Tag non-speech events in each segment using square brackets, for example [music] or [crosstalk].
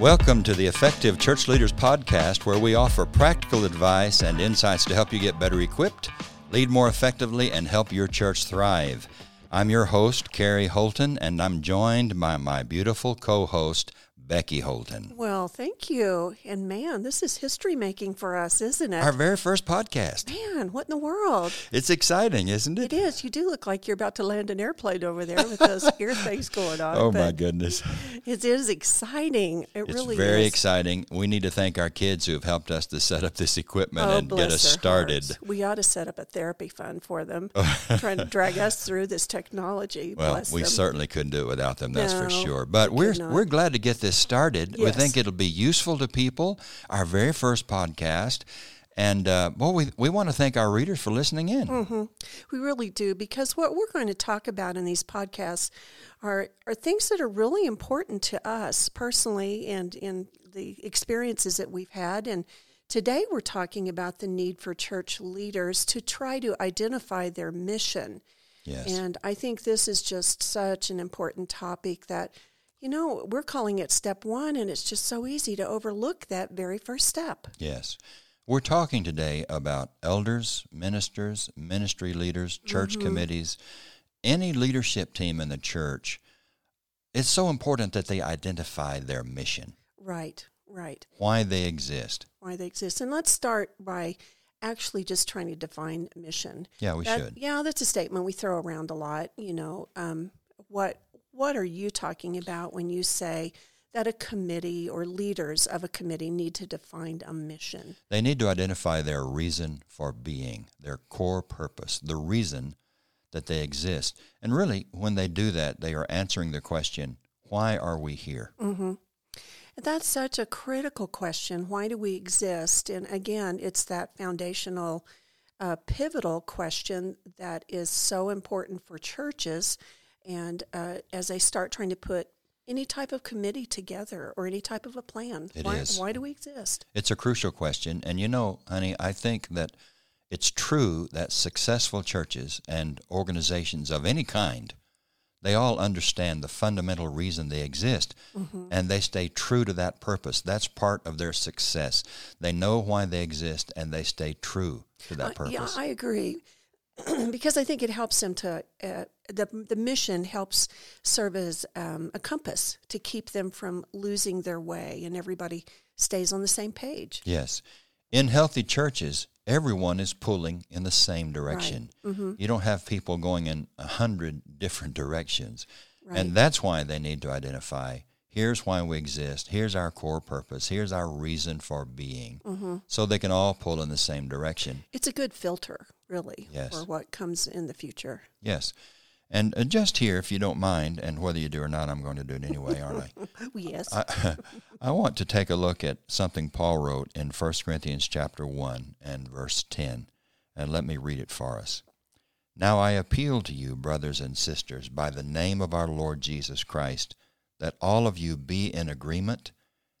Welcome to the Effective Church Leaders Podcast, where we offer practical advice and insights to help you get better equipped, lead more effectively, and help your church thrive. I'm your host, Carrie Holton, and I'm joined by my beautiful co host, Becky Holton. Well, thank you. And man, this is history making for us, isn't it? Our very first podcast. Man, what in the world? It's exciting, isn't it? It is. You do look like you're about to land an airplane over there with those [laughs] ear things going on. Oh, my goodness. It is exciting. It it's really very is. exciting. We need to thank our kids who have helped us to set up this equipment Oh, and get us started. hearts. We ought to set up a therapy fund for them, [laughs] trying to drag us through this technology. Well, bless we them. certainly couldn't do it without them, that's for sure. But we're not. we're glad to get this started. We think it'll be useful to people. Our very first podcast, and uh, well, we we want to thank our readers for listening in. Mm-hmm. We really do because what we're going to talk about in these podcasts are are things that are really important to us personally and in the experiences that we've had and today we're talking about the need for church leaders to try to identify their mission. Yes, And I think this is just such an important topic that you know, we're calling it step 1 and it's just so easy to overlook that very first step. yes. We're talking today about elders, ministers, ministry leaders, church Mm-hmm. committees, any leadership team in the church. It's so important that they identify their mission, Right, right. why they exist. why they exist. And let's start by actually just trying to define mission. Yeah, we That- should. Yeah, that's a statement we throw around a lot. You know, um, what what are you talking about when you say that a committee or leaders of a committee need to define a mission? They need to identify their reason for being, their core purpose, the reason that they exist. And really, when they do that, they are answering the question, why are we here? Mm-hmm. That's such a critical question. Why do we exist? And again, it's that foundational, uh, pivotal question that is so important for churches. And uh, as they start trying to put any type of committee together or any type of a plan, It why, is. why do we exist? It's a crucial question. And you know, honey, I think that it's true that successful churches and organizations of any kind, they all understand the fundamental reason they exist and they stay true to that purpose. That's part of their success. They know why they exist and they stay true to that Uh, purpose. yeah, I agree. [clears throat] because I think it helps them to uh, the the mission helps serve as um, a compass to keep them from losing their way, and everybody stays on the same page. Yes. In healthy churches, everyone is pulling in the same direction. Mm-hmm. You don't have people going in a hundred different directions. Right. And that's why they need to identify here's why we exist, here's our core purpose, here's our reason for being. Mm-hmm. So they can all pull in the same direction. It's a good filter, really, Yes. for what comes in the future. Yes. And uh, just here, if you don't mind, and whether you do or not, I'm going to do it anyway, aren't I? [laughs] yes. I, [laughs] I want to take a look at something Paul wrote in 1 Corinthians chapter 1 and verse 10, and let me read it for us. Now I appeal to you, brothers and sisters, by the name of our Lord Jesus Christ, that all of you be in agreement,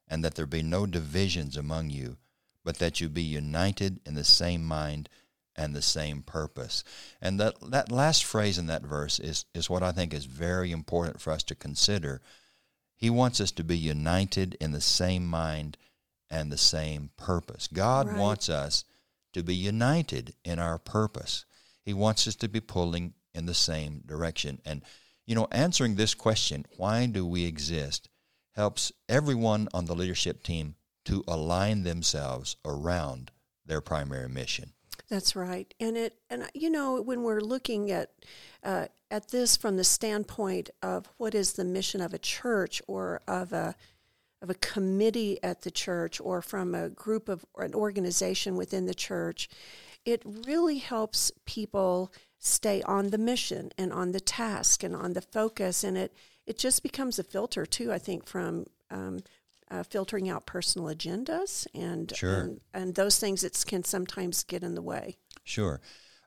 and that there be no divisions among you, but that you be united in the same mind and the same purpose. And that, that last phrase in that verse is, is what I think is very important for us to consider. He wants us to be united in the same mind and the same purpose. God Right. wants us to be united in our purpose. He wants us to be pulling in the same direction. And, you know, answering this question, why do we exist, helps everyone on the leadership team to align themselves around their primary mission. That's right, and it and you know when we're looking at uh, at this from the standpoint of what is the mission of a church or of a of a committee at the church or from a group of or an organization within the church, it really helps people stay on the mission and on the task and on the focus, and it it just becomes a filter too. I think from um, uh, filtering out personal agendas and, Sure. and and those things that can sometimes get in the way. Sure.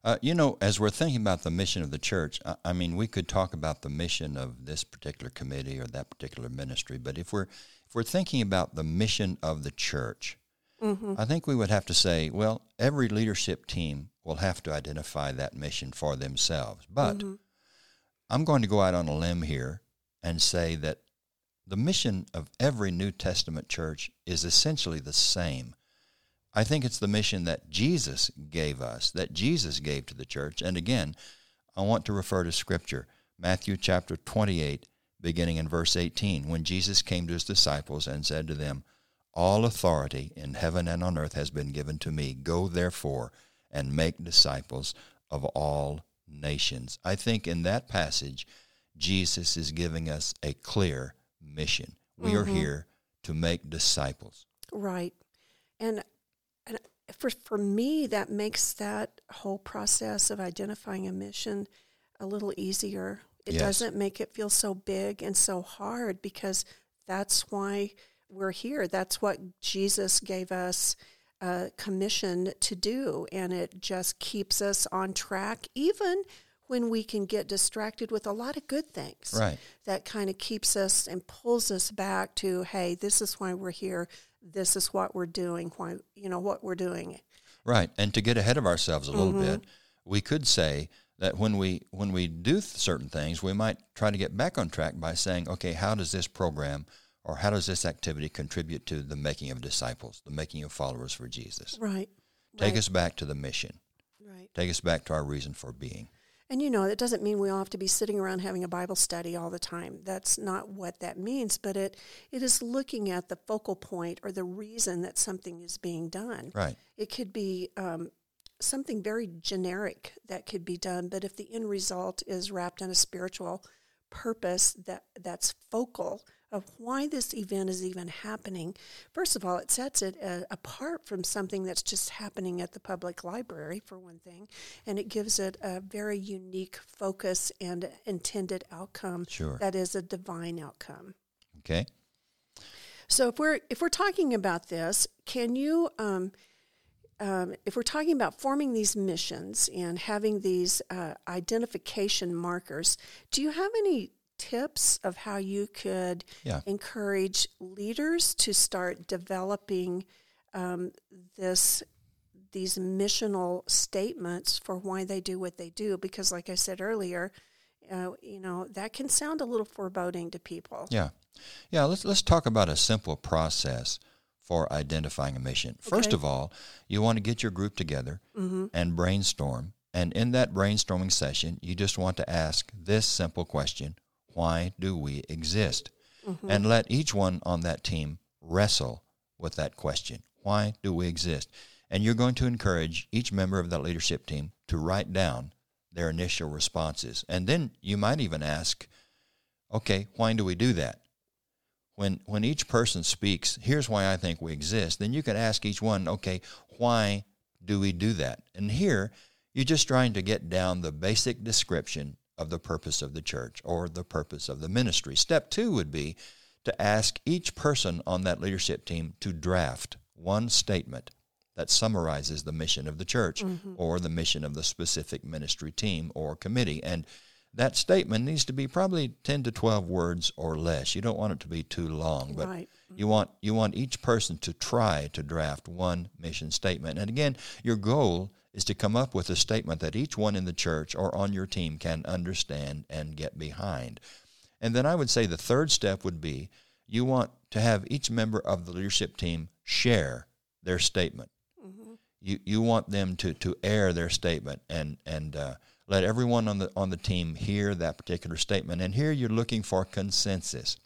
Uh, you know, as we're thinking about the mission of the church, I, I mean, we could talk about the mission of this particular committee or that particular ministry, but if we're if we're thinking about the mission of the church, Mm-hmm. I think we would have to say, well, every leadership team will have to identify that mission for themselves. But Mm-hmm. I'm going to go out on a limb here and say that the mission of every New Testament church is essentially the same. I think it's the mission that Jesus gave us, that Jesus gave to the church. And again, I want to refer to Scripture, Matthew chapter 28, beginning in verse 18, when Jesus came to his disciples and said to them, All authority in heaven and on earth has been given to me. Go therefore and make disciples of all nations. I think in that passage, Jesus is giving us a clear mission. We mm-hmm. are here to make disciples. Right. And and for for me that makes that whole process of identifying a mission a little easier. It yes. doesn't make it feel so big and so hard because that's why we're here. That's what Jesus gave us a commission to do and it just keeps us on track even when we can get distracted with a lot of good things. Right. That kind of keeps us and pulls us back to, hey, this is why we're here. This is what we're doing. Why you know what we're doing. Right. And to get ahead of ourselves a little mm-hmm. bit, we could say that when we when we do certain things, we might try to get back on track by saying, okay, how does this program or how does this activity contribute to the making of disciples, the making of followers for Jesus? Right. Take right. us back to the mission. Right. Take us back to our reason for being. And you know, it doesn't mean we all have to be sitting around having a Bible study all the time. That's not what that means, but it it is looking at the focal point or the reason that something is being done. Right. It could be um, something very generic that could be done, but if the end result is wrapped in a spiritual purpose that that's focal, of why this event is even happening. First of all, it sets it uh, apart from something that's just happening at the public library, for one thing, and it gives it a very unique focus and intended outcome sure. that is a divine outcome. Okay. So if we're if we're talking about this, can you? Um, um, if we're talking about forming these missions and having these uh, identification markers, do you have any tips of how you could yeah. encourage leaders to start developing um, this these missional statements for why they do what they do because like i said earlier uh, you know that can sound a little foreboding to people yeah yeah let's let's talk about a simple process for identifying a mission okay. first of all you want to get your group together mm-hmm. and brainstorm and in that brainstorming session you just want to ask this simple question why do we exist? Mm-hmm. And let each one on that team wrestle with that question. Why do we exist? And you're going to encourage each member of that leadership team to write down their initial responses. And then you might even ask, okay, why do we do that? When, when each person speaks, here's why I think we exist, then you can ask each one, okay, why do we do that? And here, you're just trying to get down the basic description of the purpose of the church or the purpose of the ministry. Step two would be to ask each person on that leadership team to draft one statement that summarizes the mission of the church mm-hmm. or the mission of the specific ministry team or committee. And that statement needs to be probably 10 to 12 words or less. You don't want it to be too long, but right. you want you want each person to try to draft one mission statement. And again, your goal is to come up with a statement that each one in the church or on your team can understand and get behind. And then I would say the third step would be you want to have each member of the leadership team share their statement. Mm-hmm. You, you want them to, to air their statement and, and uh, let everyone on the, on the team hear that particular statement. And here you're looking for consensus.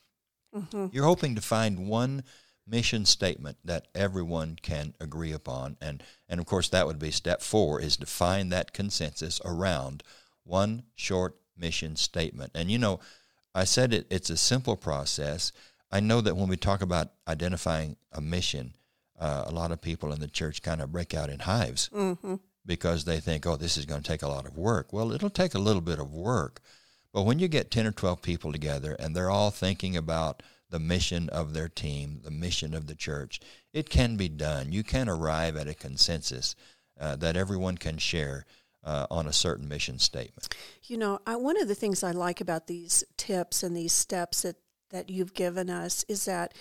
Mm-hmm. You're hoping to find one mission statement that everyone can agree upon. And, and of course, that would be step four is to find that consensus around one short mission statement. And you know, I said it, it's a simple process. I know that when we talk about identifying a mission, uh, a lot of people in the church kind of break out in hives mm-hmm. because they think, oh, this is going to take a lot of work. Well, it'll take a little bit of work. But when you get 10 or 12 people together and they're all thinking about the mission of their team, the mission of the church. It can be done. You can arrive at a consensus uh, that everyone can share uh, on a certain mission statement. You know, I, one of the things I like about these tips and these steps that, that you've given us is that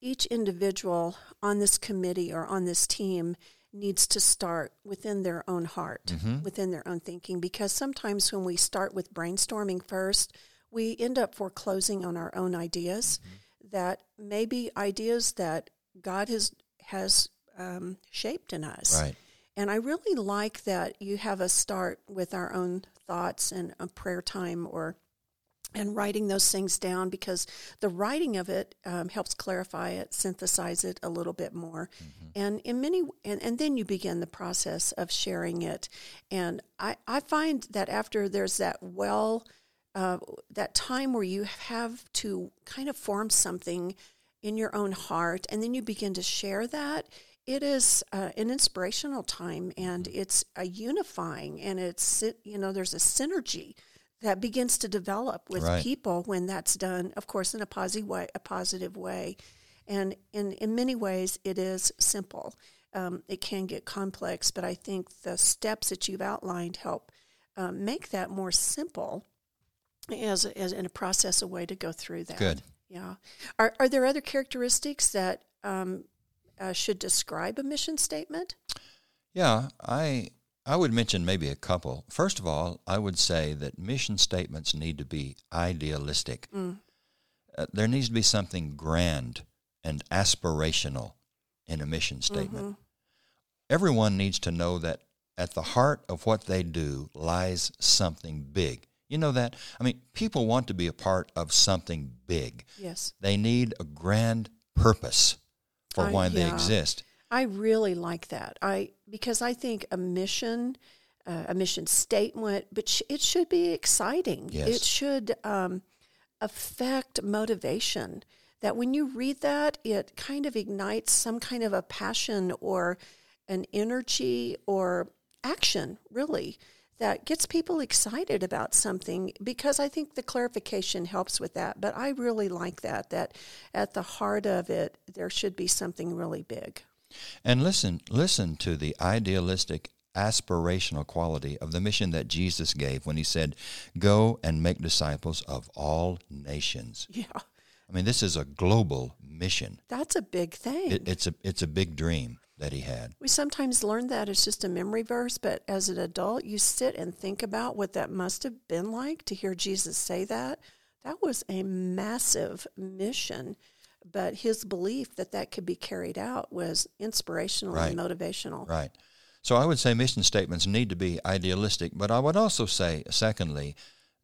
each individual on this committee or on this team needs to start within their own heart, mm-hmm. within their own thinking, because sometimes when we start with brainstorming first, we end up foreclosing on our own ideas. Mm-hmm that may be ideas that God has has um, shaped in us. Right. And I really like that you have us start with our own thoughts and a prayer time or and writing those things down because the writing of it um, helps clarify it, synthesize it a little bit more, mm-hmm. and in many and, and then you begin the process of sharing it. And I, I find that after there's that well, uh, that time where you have to kind of form something in your own heart, and then you begin to share that it is uh, an inspirational time and mm-hmm. it's a unifying and it's you know there's a synergy that begins to develop with right. people when that's done of course in a positive way a positive way and in in many ways it is simple um, it can get complex but i think the steps that you've outlined help um, make that more simple as, as in a process a way to go through that good yeah are, are there other characteristics that um, uh, should describe a mission statement? Yeah, I I would mention maybe a couple. First of all, I would say that mission statements need to be idealistic. Mm. Uh, there needs to be something grand and aspirational in a mission statement. Mm-hmm. Everyone needs to know that at the heart of what they do lies something big. You know that? I mean, people want to be a part of something big. Yes. They need a grand purpose for I, why yeah. they exist. I really like that. I because I think a mission, uh, a mission statement, but sh- it should be exciting. Yes. It should um, affect motivation. That when you read that, it kind of ignites some kind of a passion or an energy or action, really that gets people excited about something because I think the clarification helps with that. But I really like that, that at the heart of it, there should be something really big. And listen, listen to the idealistic aspirational quality of the mission that Jesus gave when he said, Go and make disciples of all nations. [laughs] Yeah. I mean, this is a global mission. That's a big thing. It, it's a it's a big dream that he had. We sometimes learn that it's just a memory verse, but as an adult, you sit and think about what that must have been like to hear Jesus say that. That was a massive mission, but his belief that that could be carried out was inspirational right. and motivational. Right. So I would say mission statements need to be idealistic, but I would also say, secondly,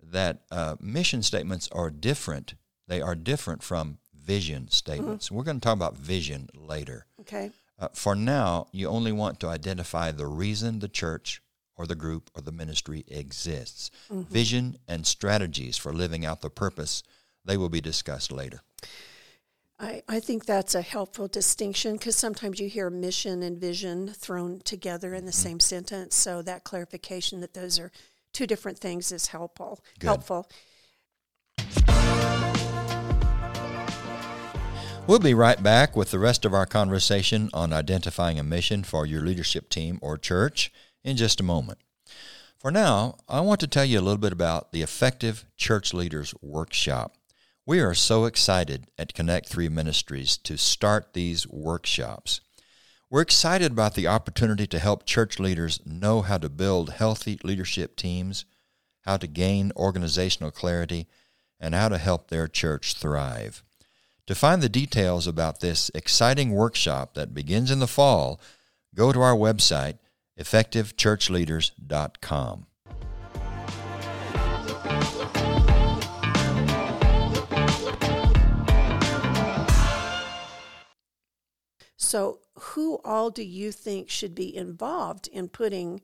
that uh, mission statements are different. They are different from vision statements. Mm-hmm. We're going to talk about vision later. Okay. Uh, for now, you only want to identify the reason the church or the group or the ministry exists. Mm-hmm. Vision and strategies for living out the purpose, they will be discussed later. I, I think that's a helpful distinction because sometimes you hear mission and vision thrown together in the mm-hmm. same sentence. So that clarification that those are two different things is helpful. Good. Helpful. We'll be right back with the rest of our conversation on identifying a mission for your leadership team or church in just a moment. For now, I want to tell you a little bit about the Effective Church Leaders Workshop. We are so excited at Connect 3 Ministries to start these workshops. We're excited about the opportunity to help church leaders know how to build healthy leadership teams, how to gain organizational clarity, and how to help their church thrive. To find the details about this exciting workshop that begins in the fall, go to our website, effectivechurchleaders.com. So, who all do you think should be involved in putting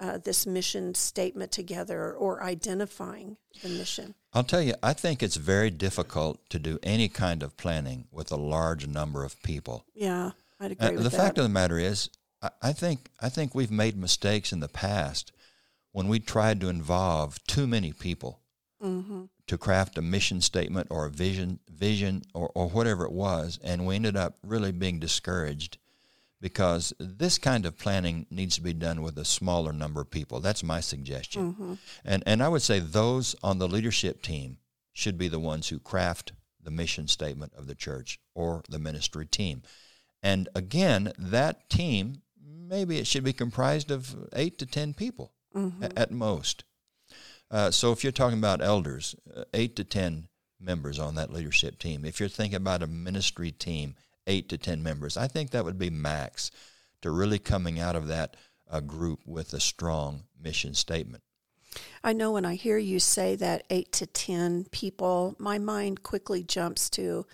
uh, this mission statement together or identifying the mission? I'll tell you, I think it's very difficult to do any kind of planning with a large number of people. Yeah, I'd agree uh, with the that. fact of the matter is, I, I think I think we've made mistakes in the past when we tried to involve too many people mm-hmm. to craft a mission statement or a vision, vision or, or whatever it was, and we ended up really being discouraged because this kind of planning needs to be done with a smaller number of people. That's my suggestion. Mm-hmm. And, and I would say those on the leadership team should be the ones who craft the mission statement of the church or the ministry team. And again, that team, maybe it should be comprised of eight to 10 people mm-hmm. at most. Uh, so if you're talking about elders, uh, eight to 10 members on that leadership team. If you're thinking about a ministry team, eight to 10 members, I think that would be max to really coming out of that uh, group with a strong mission statement. I know when I hear you say that eight to 10 people, my mind quickly jumps to,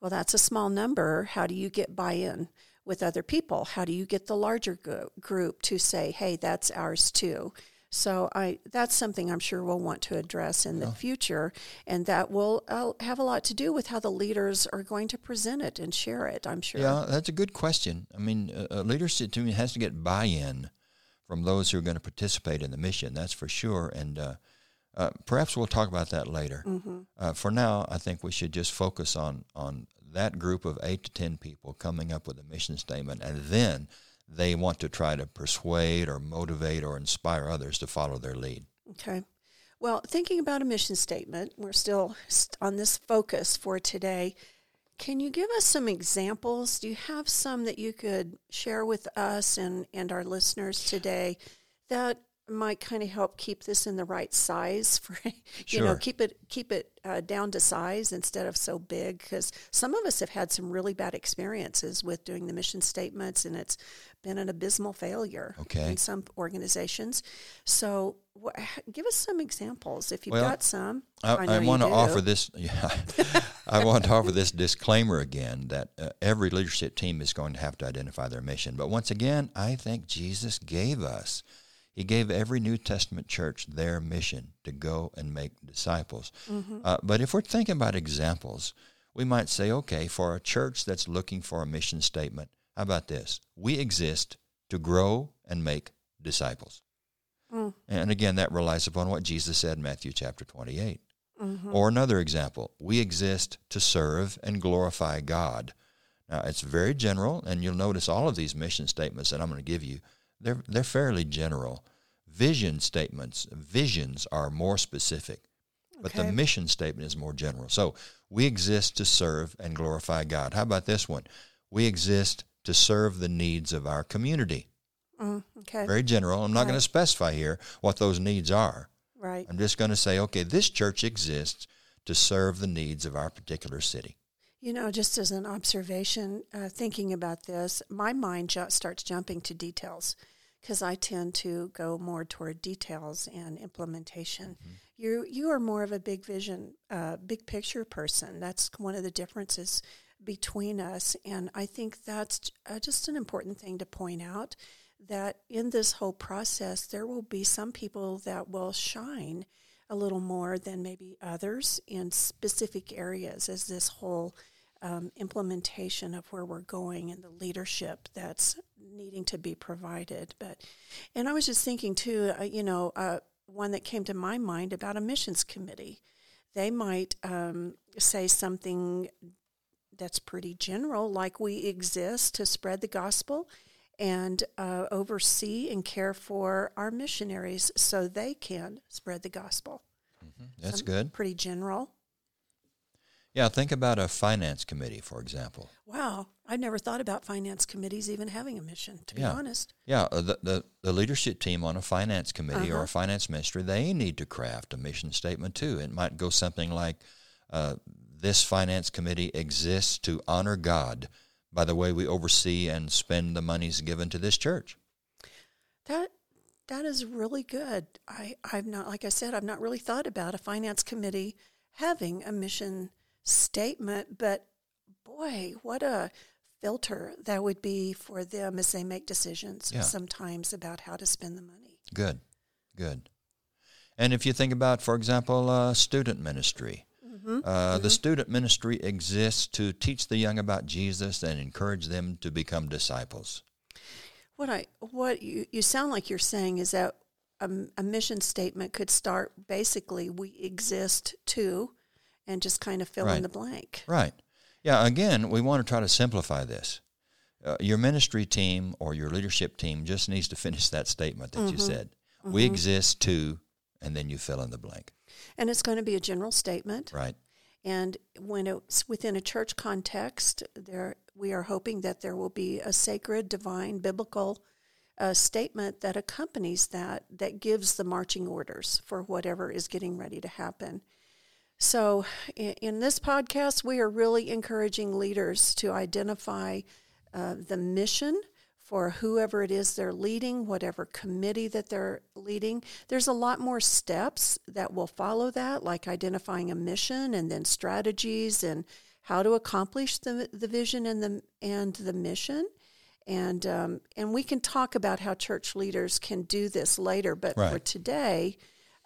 well, that's a small number. How do you get buy in with other people? How do you get the larger group to say, hey, that's ours too? So I that's something I'm sure we'll want to address in the future, and that will uh, have a lot to do with how the leaders are going to present it and share it. I'm sure. Yeah, that's a good question. I mean, a leadership team has to get buy-in from those who are going to participate in the mission. That's for sure. And uh, uh, perhaps we'll talk about that later. Mm-hmm. Uh, for now, I think we should just focus on on that group of eight to ten people coming up with a mission statement, and then they want to try to persuade or motivate or inspire others to follow their lead. Okay. Well, thinking about a mission statement, we're still on this focus for today. Can you give us some examples? Do you have some that you could share with us and, and our listeners today that might kind of help keep this in the right size for [laughs] you sure. know keep it keep it uh, down to size instead of so big because some of us have had some really bad experiences with doing the mission statements and it's been an abysmal failure okay. in some organizations so wh- give us some examples if you've well, got some i, I, I want to offer this [laughs] yeah i want to offer this disclaimer again that uh, every leadership team is going to have to identify their mission but once again i think jesus gave us he gave every New Testament church their mission to go and make disciples. Mm-hmm. Uh, but if we're thinking about examples, we might say, okay, for a church that's looking for a mission statement, how about this? We exist to grow and make disciples. Mm. And again, that relies upon what Jesus said in Matthew chapter 28. Mm-hmm. Or another example, we exist to serve and glorify God. Now, it's very general, and you'll notice all of these mission statements that I'm going to give you they're, they're fairly general. Vision statements, visions are more specific, but okay. the mission statement is more general. So we exist to serve and glorify God. How about this one? We exist to serve the needs of our community. Mm, okay. Very general. I'm not right. going to specify here what those needs are. Right. I'm just going to say, okay, this church exists to serve the needs of our particular city. You know, just as an observation, uh, thinking about this, my mind ju- starts jumping to details because I tend to go more toward details and implementation. Mm-hmm. You you are more of a big vision, uh, big picture person. That's one of the differences between us, and I think that's uh, just an important thing to point out. That in this whole process, there will be some people that will shine a little more than maybe others in specific areas as this whole um, implementation of where we're going and the leadership that's needing to be provided. But, and I was just thinking too, uh, you know, uh, one that came to my mind about a missions committee. They might um, say something that's pretty general, like we exist to spread the gospel and uh, oversee and care for our missionaries so they can spread the gospel. Mm-hmm. That's Some good. Pretty general. Yeah, think about a finance committee, for example. Wow, I've never thought about finance committees even having a mission. To be yeah. honest. Yeah, uh, the, the, the leadership team on a finance committee uh-huh. or a finance ministry, they need to craft a mission statement too. It might go something like, uh, "This finance committee exists to honor God by the way we oversee and spend the monies given to this church." That that is really good. I I've not, like I said, I've not really thought about a finance committee having a mission statement, but boy, what a filter that would be for them as they make decisions yeah. sometimes about how to spend the money. Good, good. And if you think about, for example, uh, student ministry, mm-hmm. Uh, mm-hmm. the student ministry exists to teach the young about Jesus and encourage them to become disciples. What I what you, you sound like you're saying is that a, a mission statement could start basically we exist to and just kind of fill right. in the blank. Right. Yeah, again, we want to try to simplify this. Uh, your ministry team or your leadership team just needs to [laughs] finish that statement that mm-hmm. you said. Mm-hmm. We exist to, and then you fill in the blank. And it's going to be a general statement. Right. And when it's within a church context, there we are hoping that there will be a sacred, divine, biblical uh, statement that accompanies that, that gives the marching orders for whatever is getting ready to happen. So, in, in, this podcast, we are really encouraging leaders to identify uh, the mission for whoever it is they're leading, whatever committee that they're leading. There's a lot more steps that will follow that, like identifying a mission and then strategies and how to accomplish the, the vision and the and the mission. And um, and we can talk about how church leaders can do this later, but right. for today,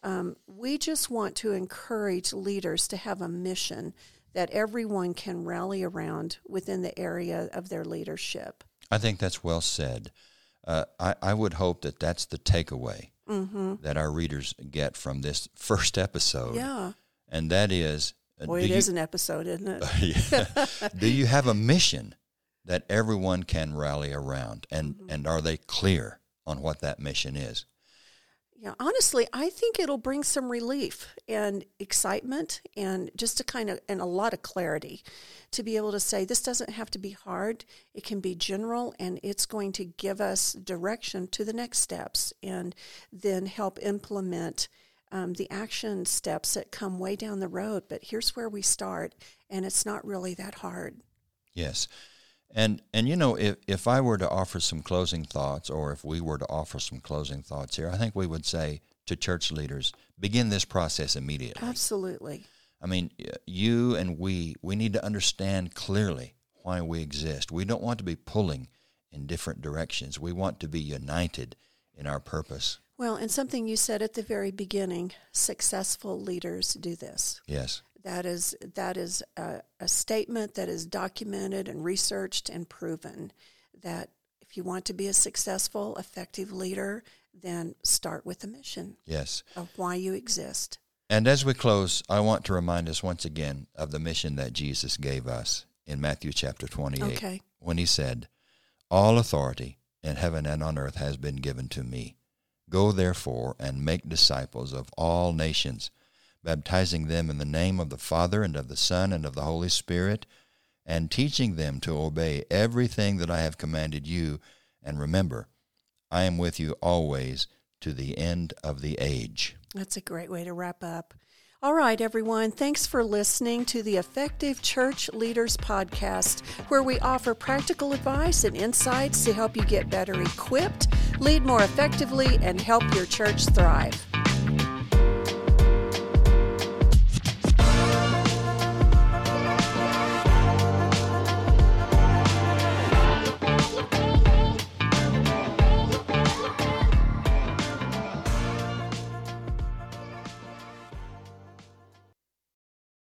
um, we just want to encourage leaders to have a mission that everyone can rally around within the area of their leadership. I think that's well said. Uh, I, I, would hope that that's the takeaway mm-hmm. that our readers get from this first episode. Yeah. And that is. Uh, Boy, it you, is an episode, isn't it? [laughs] [laughs] do you have a mission that everyone can rally around? And, mm-hmm. and are they clear on what that mission is? Yeah, honestly, I think it'll bring some relief and excitement and just a kind of and a lot of clarity to be able to say this doesn't have to be hard. It can be general and it's going to give us direction to the next steps and then help implement um, the action steps that come way down the road. But here's where we start, and it's not really that hard. Yes. And and you know, if if I were to offer some closing thoughts, or if we were to offer some closing thoughts here, I think we would say to church leaders, begin this process immediately. Absolutely. I mean, you and we we need to understand clearly why we exist. We don't want to be pulling in different directions. We want to be united in our purpose. Well, and something you said at the very beginning, successful leaders do this. Yes. That is that is a, a statement that is documented and researched and proven that if you want to be a successful, effective leader, then start with the mission. Yes. Of why you exist. And as we close, I want to remind us once again of the mission that Jesus gave us in Matthew chapter 28 okay. when he said, All authority in heaven and on earth has been given to me. Go therefore and make disciples of all nations baptizing them in the name of the Father and of the Son and of the Holy Spirit, and teaching them to obey everything that I have commanded you. And remember, I am with you always to the end of the age. That's a great way to wrap up. All right, everyone. Thanks for listening to the Effective Church Leaders Podcast, where we offer practical advice and insights to help you get better equipped, lead more effectively, and help your church thrive.